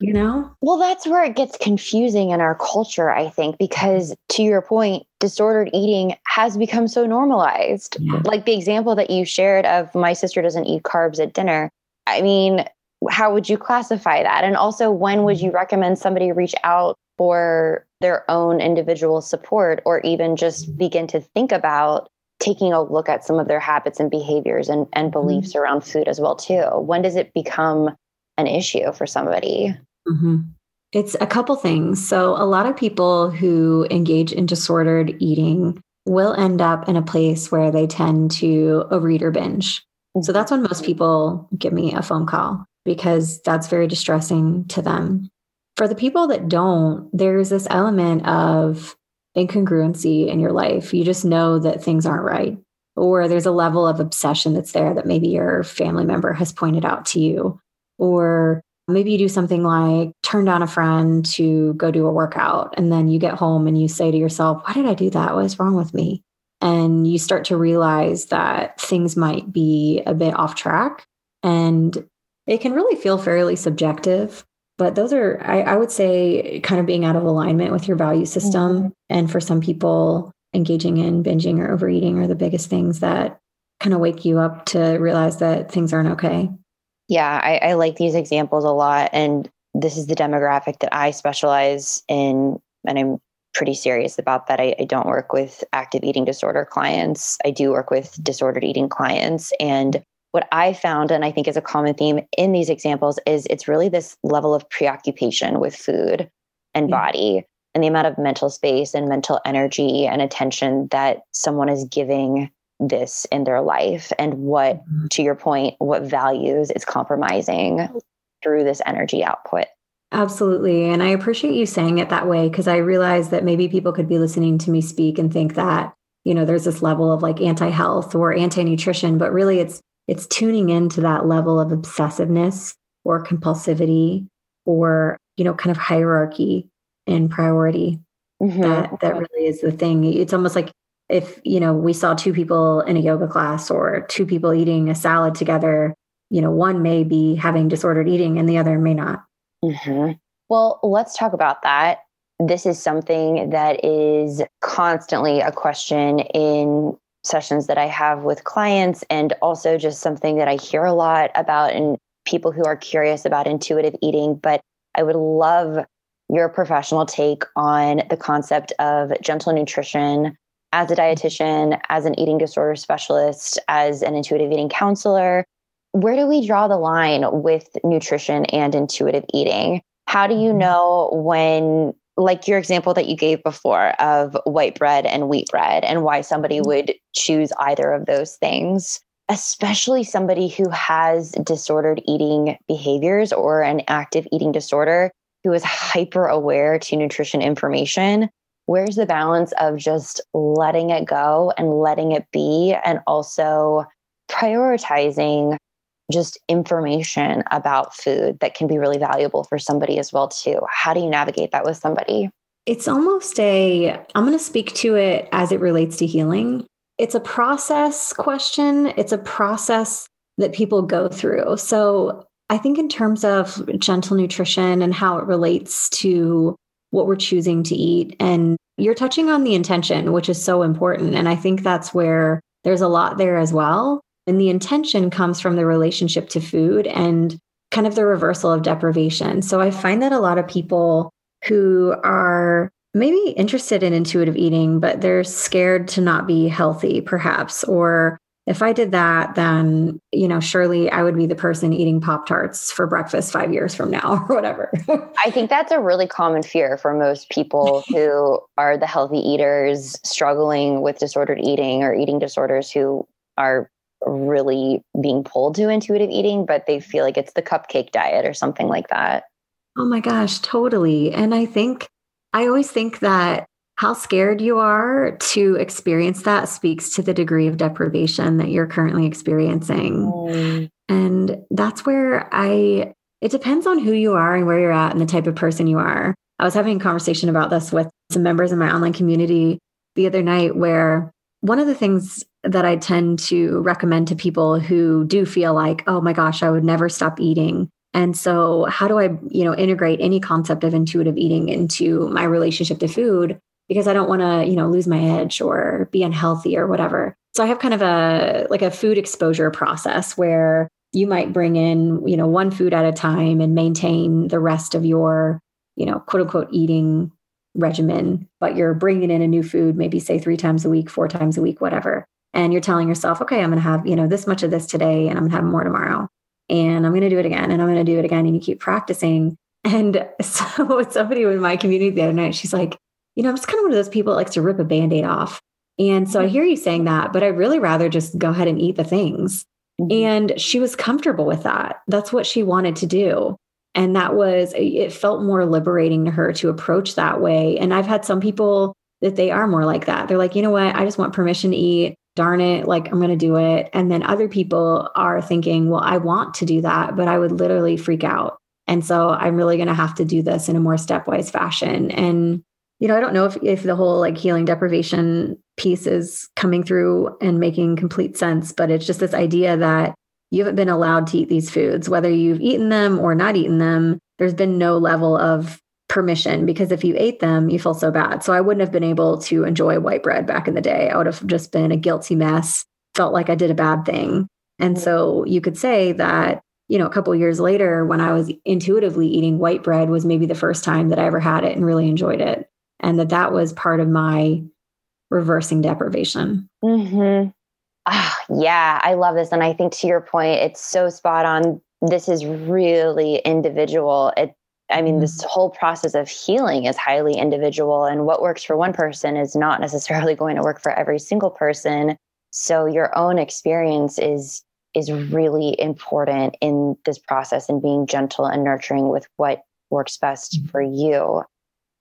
you know? Well, that's where it gets confusing in our culture, I think, because to your point, disordered eating has become so normalized. Yeah. Like the example that you shared of my sister doesn't eat carbs at dinner. I mean, how would you classify that? And also, when would you mm-hmm. recommend somebody reach out for their own individual support or even just mm-hmm. begin to think about taking a look at some of their habits and behaviors and, and beliefs mm-hmm. around food as well too when does it become an issue for somebody Mm-hmm. It's a couple things. So, a lot of people who engage in disordered eating will end up in a place where they tend to overeat or binge. So, that's when most people give me a phone call because that's very distressing to them. For the people that don't, there's this element of incongruency in your life. You just know that things aren't right, or there's a level of obsession that's there that maybe your family member has pointed out to you, or Maybe you do something like turn down a friend to go do a workout. And then you get home and you say to yourself, Why did I do that? What is wrong with me? And you start to realize that things might be a bit off track. And it can really feel fairly subjective. But those are, I, I would say, kind of being out of alignment with your value system. Mm-hmm. And for some people, engaging in binging or overeating are the biggest things that kind of wake you up to realize that things aren't okay. Yeah, I, I like these examples a lot. And this is the demographic that I specialize in. And I'm pretty serious about that. I, I, don't work with active eating disorder clients. I do work with disordered eating clients. And what I found, and I think is a common theme in these examples, is it's really this level of preoccupation with food and yeah. body and the amount of mental space and mental energy and attention that someone is giving this in their life and what, mm-hmm. to your point, what values is compromising through this energy output. Absolutely. And I appreciate you saying it that way because I realize that maybe people could be listening to me speak and think that, you know, there's this level of like anti-health or anti-nutrition, but really it's it's tuning into that level of obsessiveness or compulsivity or, you know, kind of hierarchy and priority. Mm-hmm. That that really is the thing. It's almost like if, you know, we saw two people in a yoga class or two people eating a salad together, you know, one may be having disordered eating and the other may not. Mm-hmm. Well, let's talk about that. This is something that is constantly a question in sessions that I have with clients, and also just something that I hear a lot about in people who are curious about intuitive eating. But I would love your professional take on the concept of gentle nutrition as a dietitian, as an eating disorder specialist, as an intuitive eating counselor. Where do we draw the line with nutrition and intuitive eating? How do you mm-hmm. know when, like your example that you gave before of white bread and wheat bread, and why somebody mm-hmm. would choose either of those things? Especially somebody who has disordered eating behaviors or an active eating disorder who is hyper aware to nutrition information where's the balance of just letting it go and letting it be and also prioritizing just information about food that can be really valuable for somebody as well too how do you navigate that with somebody it's almost a i'm going to speak to it as it relates to healing it's a process question it's a process that people go through so I think, in terms of gentle nutrition and how it relates to what we're choosing to eat, and you're touching on the intention, which is so important. And I think that's where there's a lot there as well. And the intention comes from the relationship to food and kind of the reversal of deprivation. So I find that a lot of people who are maybe interested in intuitive eating, but they're scared to not be healthy, perhaps, or if I did that, then, you know, surely I would be the person eating Pop Tarts for breakfast five years from now or whatever. I think that's a really common fear for most people who are the healthy eaters struggling with disordered eating or eating disorders who are really being pulled to intuitive eating, but they feel like it's the cupcake diet or something like that. Oh my gosh, totally. And I think, I always think that how scared you are to experience that speaks to the degree of deprivation that you're currently experiencing. Mm. And that's where I, it depends on who you are and where you're at and the type of person you are. I was having a conversation about this with some members in my online community the other night where one of the things that I tend to recommend to people who do feel like, oh my gosh, I would never stop eating. And so how do I, you know, integrate any concept of intuitive eating into my relationship to food? because I don't want to, you know, lose my edge or be unhealthy or whatever. So I have kind of a like a food exposure process where you might bring in, you know, one food at a time and maintain the rest of your, you know, quote unquote eating regimen, but you're bringing in a new food, maybe say three times a week, four times a week, whatever. And you're telling yourself, okay, I'm going to have, you know, this much of this today and I'm going to have more tomorrow. And I'm going to do it again and I'm going to do it again. And you keep practicing. And so with somebody in my community the other night, she's like, you know, I'm just kind of one of those people that likes to rip a band aid off. And so I mm-hmm. hear you saying that, but I'd really rather just go ahead and eat the things. Mm-hmm. And she was comfortable with that. That's what she wanted to do. And that was, it felt more liberating to her to approach that way. And I've had some people that they are more like that. They're like, you know what? I just want permission to eat. Darn it. Like, I'm going to do it. And then other people are thinking, well, I want to do that, but I would literally freak out. And so I'm really going to have to do this in a more stepwise fashion. And you know, I don't know if, if the whole like healing deprivation piece is coming through and making complete sense, but it's just this idea that you haven't been allowed to eat these foods, whether you've eaten them or not eaten them. There's been no level of permission because if you ate them, you feel so bad. So I wouldn't have been able to enjoy white bread back in the day. I would have just been a guilty mess, felt like I did a bad thing. And so you could say that, you know, a couple years later, when I was intuitively eating white bread, was maybe the first time that I ever had it and really enjoyed it and that that was part of my reversing deprivation. Mm-hmm. Oh, yeah, I love this. And I think to your point, it's so spot on. This is really individual. It, I mean, this mm-hmm. whole process of healing is highly individual, and what works for one person is not necessarily going to work for every single person. So your own experience is is really important in this process and being gentle and nurturing with what works best mm-hmm. for you.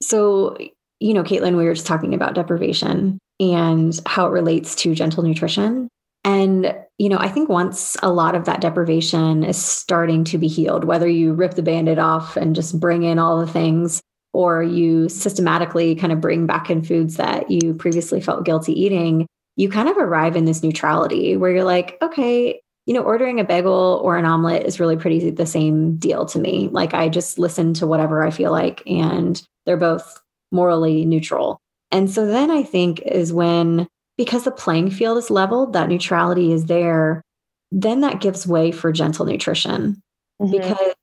So, you know, Caitlin, we were just talking about deprivation and how it relates to gentle nutrition. And, you know, I think once a lot of that deprivation is starting to be healed, whether you rip the band aid off and just bring in all the things, or you systematically kind of bring back in foods that you previously felt guilty eating, you kind of arrive in this neutrality where you're like, okay, you know, ordering a bagel or an omelet is really pretty the same deal to me. Like I just listen to whatever I feel like, and they're both morally neutral. And so then I think is when, because the playing field is leveled, that neutrality is there, then that gives way for gentle nutrition mm-hmm. because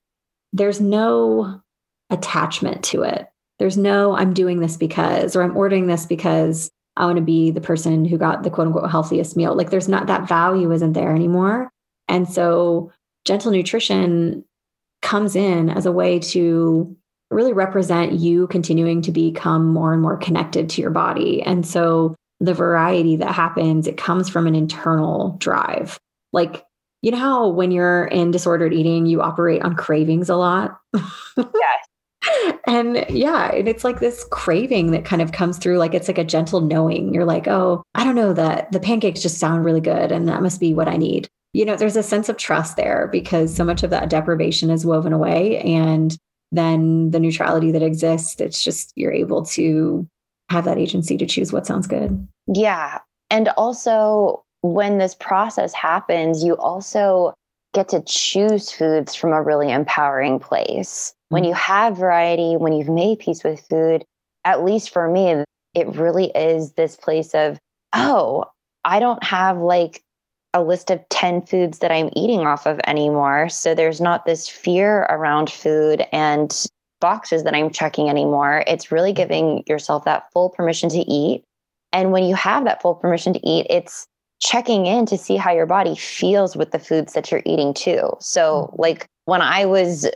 there's no attachment to it. There's no, I'm doing this because, or I'm ordering this because I want to be the person who got the quote unquote healthiest meal. Like there's not that value isn't there anymore. And so gentle nutrition comes in as a way to really represent you continuing to become more and more connected to your body. And so the variety that happens, it comes from an internal drive. Like, you know how when you're in disordered eating, you operate on cravings a lot? yes and yeah, and it's like this craving that kind of comes through. Like it's like a gentle knowing. You're like, oh, I don't know that the pancakes just sound really good, and that must be what I need. You know, there's a sense of trust there because so much of that deprivation is woven away, and then the neutrality that exists. It's just you're able to have that agency to choose what sounds good. Yeah, and also when this process happens, you also get to choose foods from a really empowering place when mm-hmm. you have variety, when you've made peace with food, at least for me, it really is this place of, oh, I don't have like a list of 10 foods that I'm eating off of anymore. So there's not this fear around food and boxes that I'm checking anymore. It's really giving yourself that full permission to eat. And when you have that full permission to eat, it's checking in to see how your body feels with the foods that you're eating too. So, mm. like when I was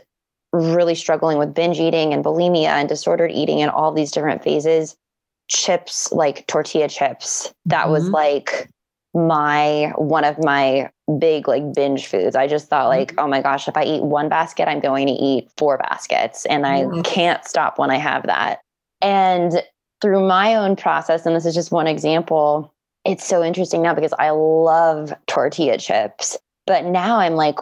really struggling with binge eating and bulimia and disordered eating and all these different phases, chips like tortilla chips, that mm-hmm. was like my one of my big like binge foods. I just thought like, mm-hmm. oh my gosh, if I eat one basket, I'm going to eat four baskets and I mm-hmm. can't stop when I have that. And through my own process, and this is just one example, it's so interesting now because I love tortilla chips. But now I'm like,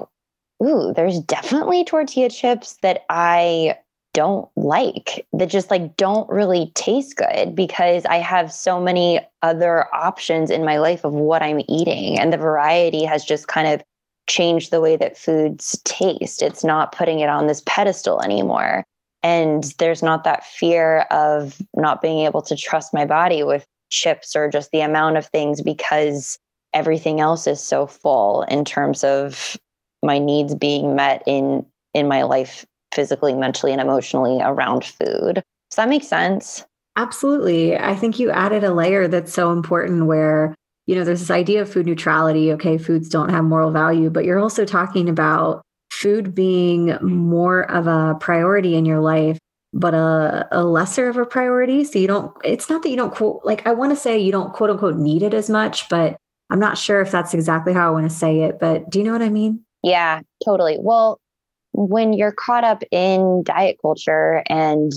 ooh, there's definitely tortilla chips that I don't like that just like don't really taste good because I have so many other options in my life of what I'm eating and the variety has just kind of changed the way that foods taste. It's not putting it on this pedestal anymore. And there's not that fear of not being able to trust my body with chips or just the amount of things because everything else is so full in terms of my needs being met in in my life physically mentally and emotionally around food. Does that make sense? Absolutely. I think you added a layer that's so important where you know there's this idea of food neutrality. Okay foods don't have moral value but you're also talking about food being more of a priority in your life but a, a lesser of a priority. So you don't it's not that you don't quote like i want to say you don't quote unquote need it as much but i'm not sure if that's exactly how i want to say it but do you know what i mean? Yeah, totally. Well, when you're caught up in diet culture and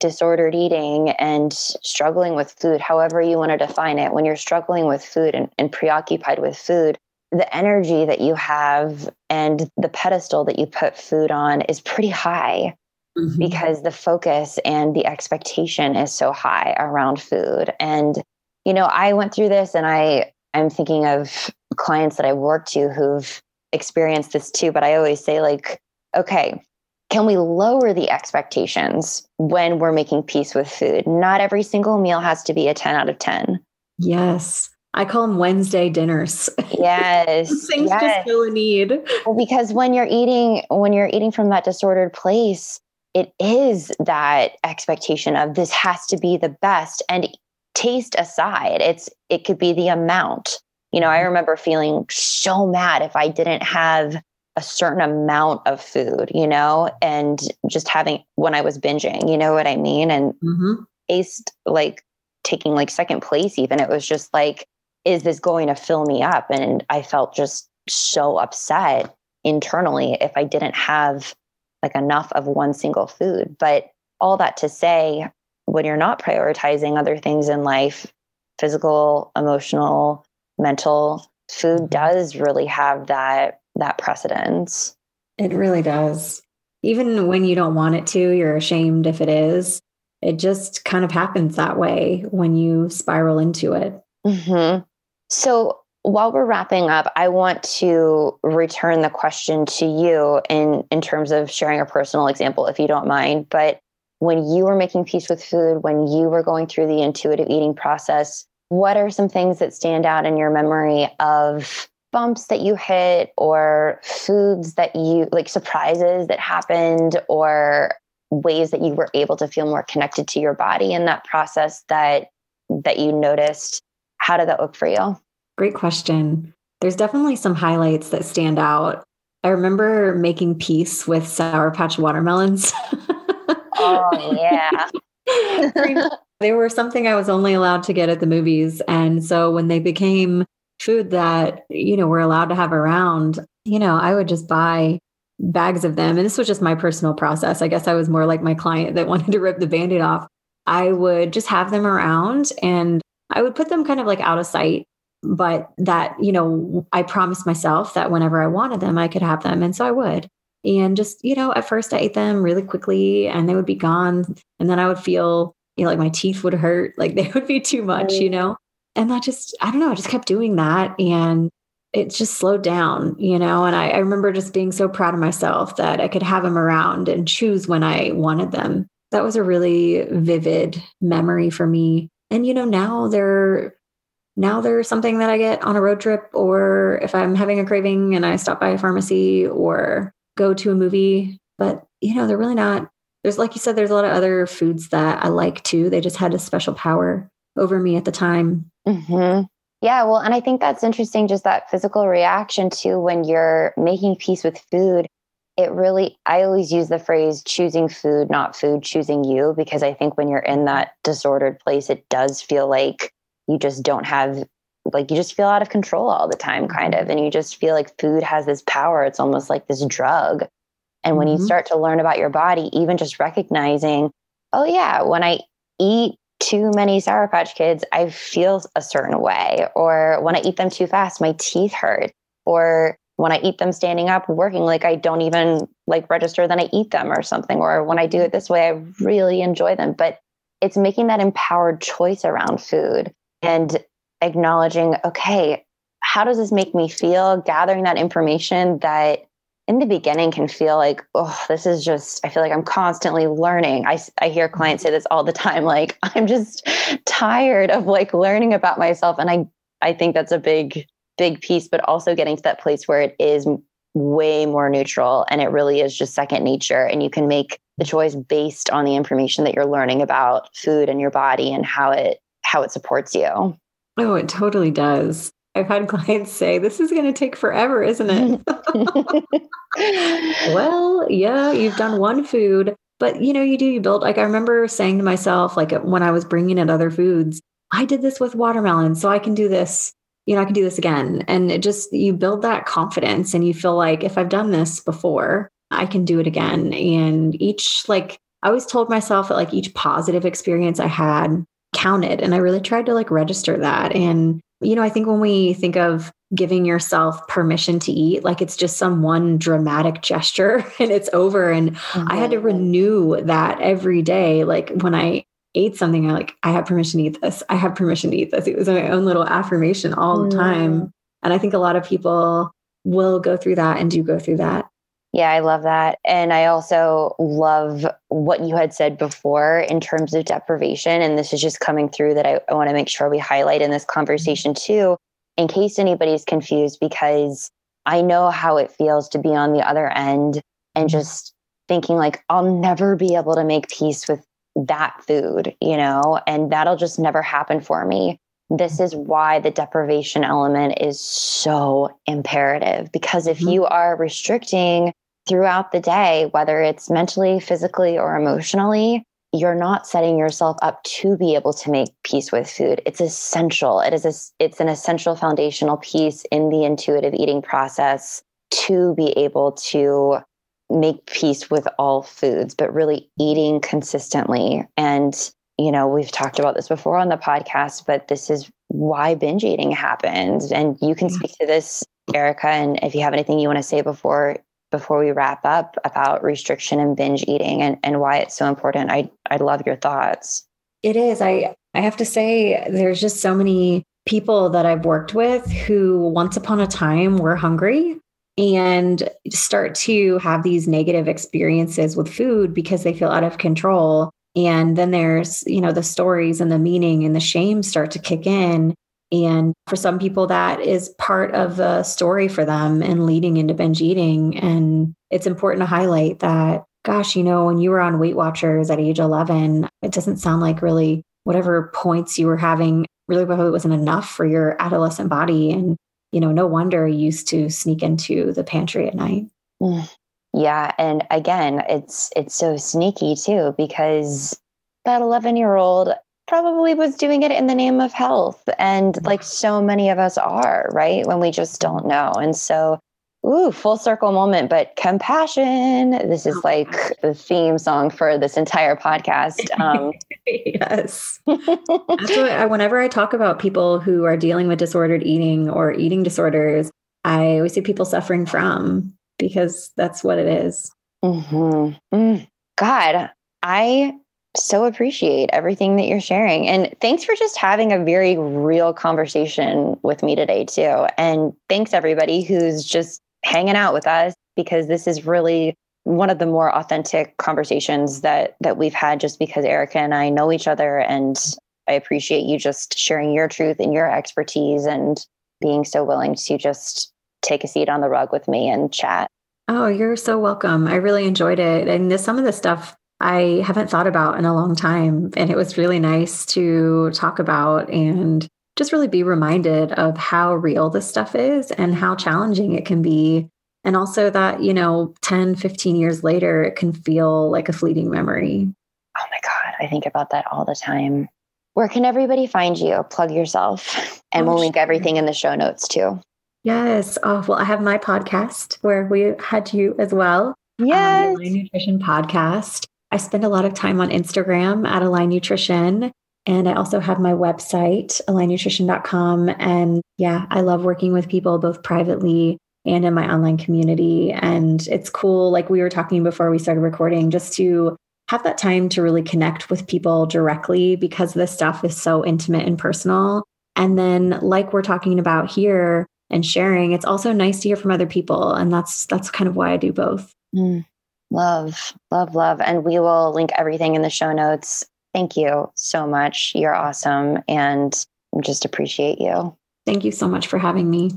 disordered eating and struggling with food, however you want to define it, when you're struggling with food and, and preoccupied with food, the energy that you have and the pedestal that you put food on is pretty high mm-hmm. because the focus and the expectation is so high around food. And, you know, I went through this and I, I'm thinking of clients that I've worked to who've experienced this too, but I always say, like, okay, can we lower the expectations when we're making peace with food? Not every single meal has to be a 10 out of 10. Yes. I call them Wednesday dinners. Yes. Things yes. just fill a need. Well, because when you're eating, when you're eating from that disordered place, it is that expectation of this has to be the best. And taste aside, it's it could be the amount. You know, I mm-hmm. remember feeling so mad if I didn't have a certain amount of food, you know, and just having when I was binging, you know what I mean? And mm-hmm. taste like taking like second place, even. It was just like, is this going to fill me up? And I felt just so upset internally if I didn't have like enough of one single food. But all that to say, when you're not prioritizing other things in life, physical, emotional, mental, food mm-hmm. does really have that that precedence. It really does. Even when you don't want it to, you're ashamed if it is. It just kind of happens that way when you spiral into it. Mm-hmm. So, while we're wrapping up, I want to return the question to you in, in terms of sharing a personal example, if you don't mind. But when you were making peace with food, when you were going through the intuitive eating process, what are some things that stand out in your memory of bumps that you hit or foods that you like surprises that happened or ways that you were able to feel more connected to your body in that process that that you noticed how did that look for you? Great question. There's definitely some highlights that stand out. I remember making peace with sour patch watermelons. Oh yeah. They were something i was only allowed to get at the movies. And so when they became food that, you know, we're allowed to have around, you know, I would just buy bags of them. And this was just my personal process. I guess I was more like my client that wanted to rip the band aid off. I would just have them around and I would put them kind of like out of sight. But that, you know, I promised myself that whenever I wanted them, I could have them. And so I would. And just, you know, at first I ate them really quickly and they would be gone. And then I would feel, you know, like my teeth would hurt, like they would be too much, you know? And that just i don't know i just kept doing that and it just slowed down you know and I, I, remember just being so proud of myself that i could have them around and choose when i wanted them. That was a really vivid memory for me. And you know now they're now they're something that i get on a road trip or if i'm having a craving and i stop by a pharmacy or go to a movie. But you know they're really not there's like you said there's a lot of other foods that i like too. They just had a special power over me at the time Mm-hmm. Yeah, well, and I think that's interesting, just that physical reaction to when you're making peace with food. It really, I always use the phrase choosing food, not food choosing you, because I think when you're in that disordered place, it does feel like you just don't have, like, you just feel out of control all the time, kind of. And you just feel like food has this power. It's almost like this drug. And when mm-hmm. you start to learn about your body, even just recognizing, oh, yeah, when I eat too many Sour Patch Kids, I feel a certain way. Or when I eat them too fast, my teeth hurt. Or when I eat them standing up, working, like I don't even like register that I eat them or something. Or when I do it this way, I really enjoy them. But it's making that empowered choice around food and acknowledging, okay, how does this make me feel? Gathering that information that in the beginning can feel like, oh, this is just, I feel like I'm constantly learning. I, I hear clients say mm-hmm. this all the time, like, I'm just tired of like learning about myself. And I, I think that's a big, big piece, but also getting to that place where it is way more neutral and it really is just second nature. And you can make the mm-hmm. choice based on the information that you're learning about food and your body and how it, how it supports you. Oh, it totally does. I've had clients say, This is going to take forever, isn't it? well, yeah, you've done one food, but you know, you do, you build. Like, I remember saying to myself, like uh, when I was bringing in other foods, I did this with watermelon, so I can do this. You know, I can do this again. And it just, you build that confidence and you feel like if I've done this before, I can do it again. And each, like, I always told myself that like each positive experience I had counted. And I really tried to like register that. And you know, I think when we think of giving yourself permission to eat, like it's just some one dramatic gesture and it's over. And mm-hmm. I had to mm-hmm. renew that every day. Like when I ate something, I like, I have permission to eat this. I have permission to eat this. It was my own little affirmation all the time. Mm. And I think a lot of people will go through that and do go through that. Yeah, I love that. And I also love what you had said before in terms of deprivation. And this is just coming through that I, I want to make sure we highlight in this conversation too, in case anybody's confused, because I know how it feels to be on the other end and just thinking like, I'll never be able to make peace with that food, you know, and that'll just never happen for me. This is why the deprivation element is so imperative because if mm-hmm. you are restricting throughout the day, whether it's mentally, physically, or emotionally, you're not setting yourself up to be able to make peace with food. It's essential. It is a, it's an essential foundational piece in the intuitive eating process to be able to make peace with all foods, but really eating consistently. And, you know, we've talked about this before on the podcast, but this is why binge eating happens. And you can speak to this, Erica. And if you have anything you want to say before before we wrap up about restriction and binge eating and, and why it's so important, I I'd love your thoughts. It is. I I have to say there's just so many people that I've worked with who once upon a time were hungry and start to have these negative experiences with food because they feel out of control. And then there's, you know, the stories and the meaning and the shame start to kick in. And for some people, that is part of the story for them and leading into binge eating. And it's important to highlight that, gosh, you know, when you were on Weight Watchers at age 11, it doesn't sound like really whatever points you were having really probably wasn't enough for your adolescent body. And you know, no wonder you used to sneak into the pantry at night. Yeah, and again, it's it's so sneaky too because that 11-year-old probably was doing it in the name of health and like so many of us are, right? When we just don't know. And so Ooh, full circle moment, but compassion. This is like the theme song for this entire podcast. Um, yes. I, whenever I talk about people who are dealing with disordered eating or eating disorders, I always see people suffering from because that's what it is. Mm-hmm. Mm. God, I so appreciate everything that you're sharing. And thanks for just having a very real conversation with me today, too. And thanks, everybody who's just hanging out with us because this is really one of the more authentic conversations that that we've had just because Erica and I know each other and I appreciate you just sharing your truth and your expertise and being so willing to just take a seat on the rug with me and chat. Oh, you're so welcome. I really enjoyed it. And this, some of the stuff I haven't thought about in a long time. And it was really nice to talk about and just really be reminded of how real this stuff is and how challenging it can be. And also that, you know, 10, 15 years later, it can feel like a fleeting memory. Oh my God. I think about that all the time. Where can everybody find you? Plug yourself. And oh, we'll link everything in the show notes too. Yes. Oh, well, I have my podcast where we had you as well. Yes. Um, the Nutrition podcast. I spend a lot of time on Instagram at Align Nutrition. And I also have my website, alignnutrition.com. And yeah, I love working with people both privately and in my online community. And it's cool, like we were talking before we started recording, just to have that time to really connect with people directly because this stuff is so intimate and personal. And then, like we're talking about here and sharing, it's also nice to hear from other people. And that's that's kind of why I do both. Mm. Love, love, love. And we will link everything in the show notes Thank you so much. You're awesome. And just appreciate you. Thank you so much for having me.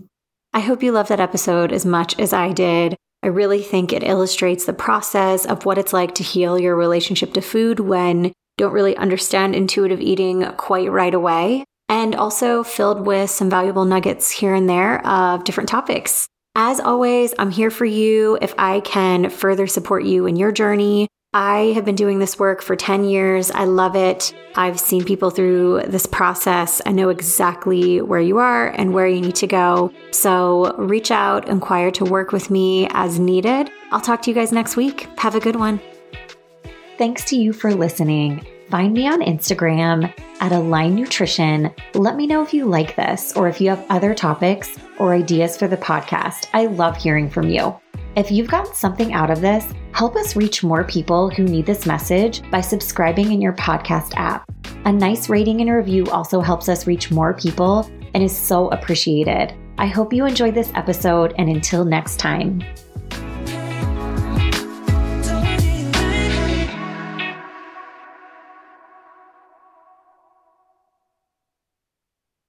I hope you love that episode as much as I did. I really think it illustrates the process of what it's like to heal your relationship to food when you don't really understand intuitive eating quite right away, and also filled with some valuable nuggets here and there of different topics. As always, I'm here for you if I can further support you in your journey I have been doing this work for 10 years. I love it. I've seen people through this process. I know exactly where you are and where you need to go. So reach out, inquire to work with me as needed. I'll talk to you guys next week. Have a good one. Thanks to you for listening. Find me on Instagram at Align Nutrition. Let me know if you like this or if you have other topics or ideas for the podcast. I love hearing from you. If you've gotten something out of this, help us reach more people who need this message by subscribing in your podcast app. A nice rating and review also helps us reach more people and is so appreciated. I hope you enjoyed this episode, and until next time.